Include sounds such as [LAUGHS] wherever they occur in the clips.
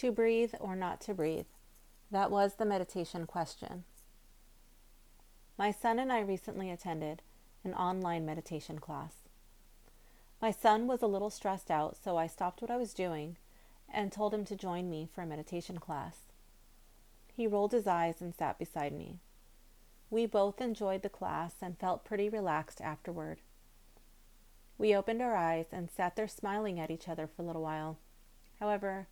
To breathe or not to breathe? That was the meditation question. My son and I recently attended an online meditation class. My son was a little stressed out, so I stopped what I was doing and told him to join me for a meditation class. He rolled his eyes and sat beside me. We both enjoyed the class and felt pretty relaxed afterward. We opened our eyes and sat there smiling at each other for a little while. However,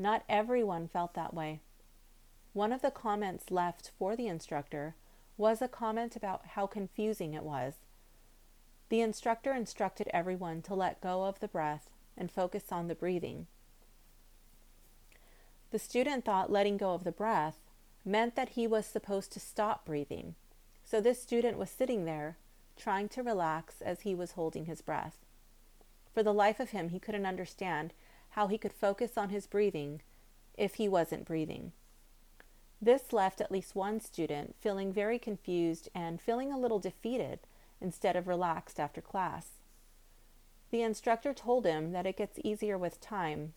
not everyone felt that way. One of the comments left for the instructor was a comment about how confusing it was. The instructor instructed everyone to let go of the breath and focus on the breathing. The student thought letting go of the breath meant that he was supposed to stop breathing. So this student was sitting there, trying to relax as he was holding his breath. For the life of him, he couldn't understand how he could focus on his breathing if he wasn't breathing. This left at least one student feeling very confused and feeling a little defeated instead of relaxed after class. The instructor told him that it gets easier with time,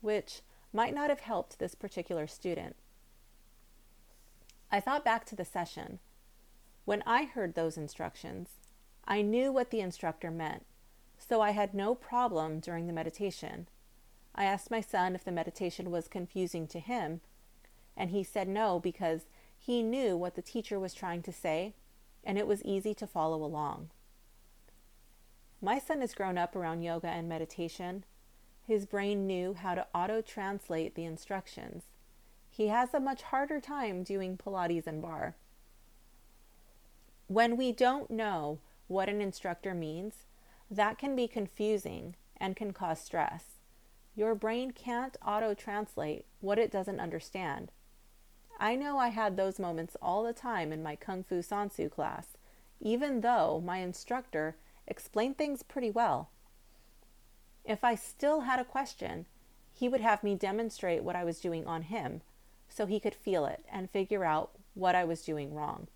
which might not have helped this particular student. I thought back to the session. When I heard those instructions, I knew what the instructor meant, so I had no problem during the meditation. I asked my son if the meditation was confusing to him, and he said no because he knew what the teacher was trying to say, and it was easy to follow along. My son has grown up around yoga and meditation. His brain knew how to auto translate the instructions. He has a much harder time doing Pilates and barre. When we don't know what an instructor means, that can be confusing and can cause stress. Your brain can't auto translate what it doesn't understand. I know I had those moments all the time in my Kung Fu San Soo class, even though my instructor explained things pretty well. If I still had a question, he would have me demonstrate what I was doing on him so he could feel it and figure out what I was doing wrong.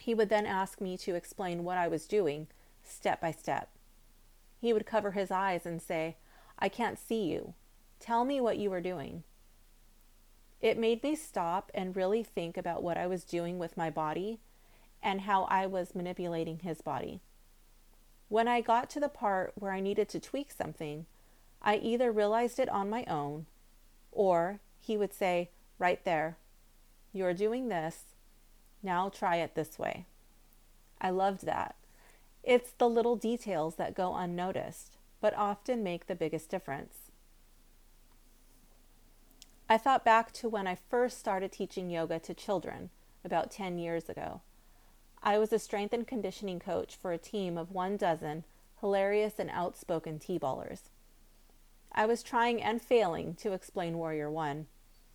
He would then ask me to explain what I was doing step by step. He would cover his eyes and say, I can't see you. Tell me what you are doing. It made me stop and really think about what I was doing with my body and how I was manipulating his body. When I got to the part where I needed to tweak something, I either realized it on my own or he would say, Right there, you're doing this. Now try it this way. I loved that. It's the little details that go unnoticed but often make the biggest difference. I thought back to when I first started teaching yoga to children about 10 years ago. I was a strength and conditioning coach for a team of one dozen hilarious and outspoken T ballers. I was trying and failing to explain Warrior One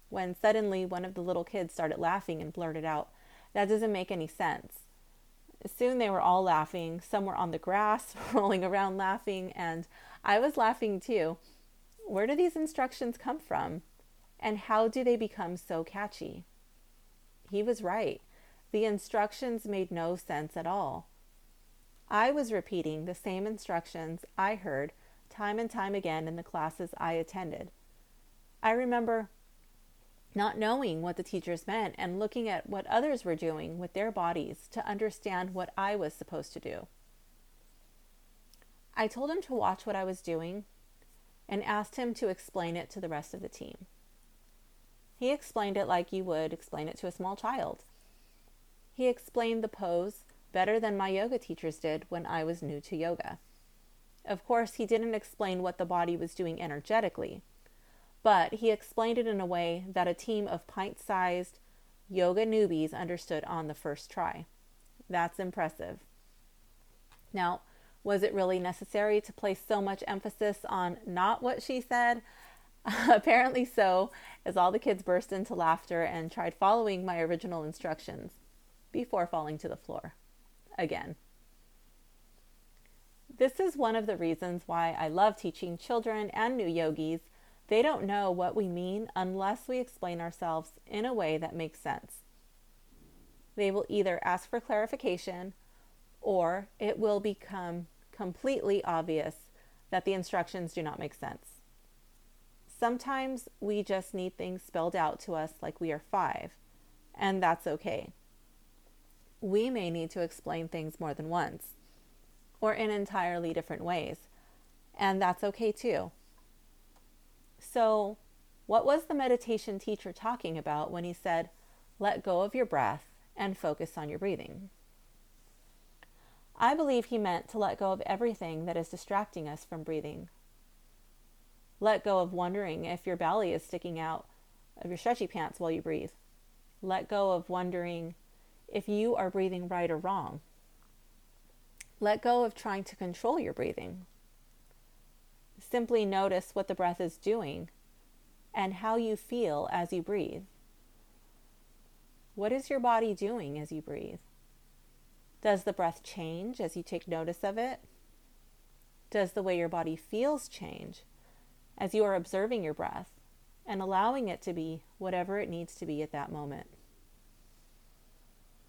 when suddenly one of the little kids started laughing and blurted out, That doesn't make any sense. Soon they were all laughing. Some were on the grass, [LAUGHS] rolling around laughing, and I was laughing too. Where do these instructions come from? And how do they become so catchy? He was right. The instructions made no sense at all. I was repeating the same instructions I heard time and time again in the classes I attended. I remember not knowing what the teachers meant and looking at what others were doing with their bodies to understand what I was supposed to do. I told him to watch what I was doing and asked him to explain it to the rest of the team. He explained it like you would explain it to a small child. He explained the pose better than my yoga teachers did when I was new to yoga. Of course, he didn't explain what the body was doing energetically but he explained it in a way that a team of pint sized yoga newbies understood on the first try. That's impressive. Now, was it really necessary to place so much emphasis on not what she said? [LAUGHS] Apparently so, as all the kids burst into laughter and tried following my original instructions before falling to the floor. Again. This is one of the reasons why I love teaching children and new yogis they don't know what we mean unless we explain ourselves in a way that makes sense. They will either ask for clarification or it will become completely obvious that the instructions do not make sense. Sometimes we just need things spelled out to us like we are five, and that's okay. We may need to explain things more than once or in entirely different ways, and that's okay too. So, what was the meditation teacher talking about when he said, let go of your breath and focus on your breathing? I believe he meant to let go of everything that is distracting us from breathing. Let go of wondering if your belly is sticking out of your stretchy pants while you breathe. Let go of wondering if you are breathing right or wrong. Let go of trying to control your breathing. Simply notice what the breath is doing and how you feel as you breathe. What is your body doing as you breathe? Does the breath change as you take notice of it? Does the way your body feels change as you are observing your breath and allowing it to be whatever it needs to be at that moment?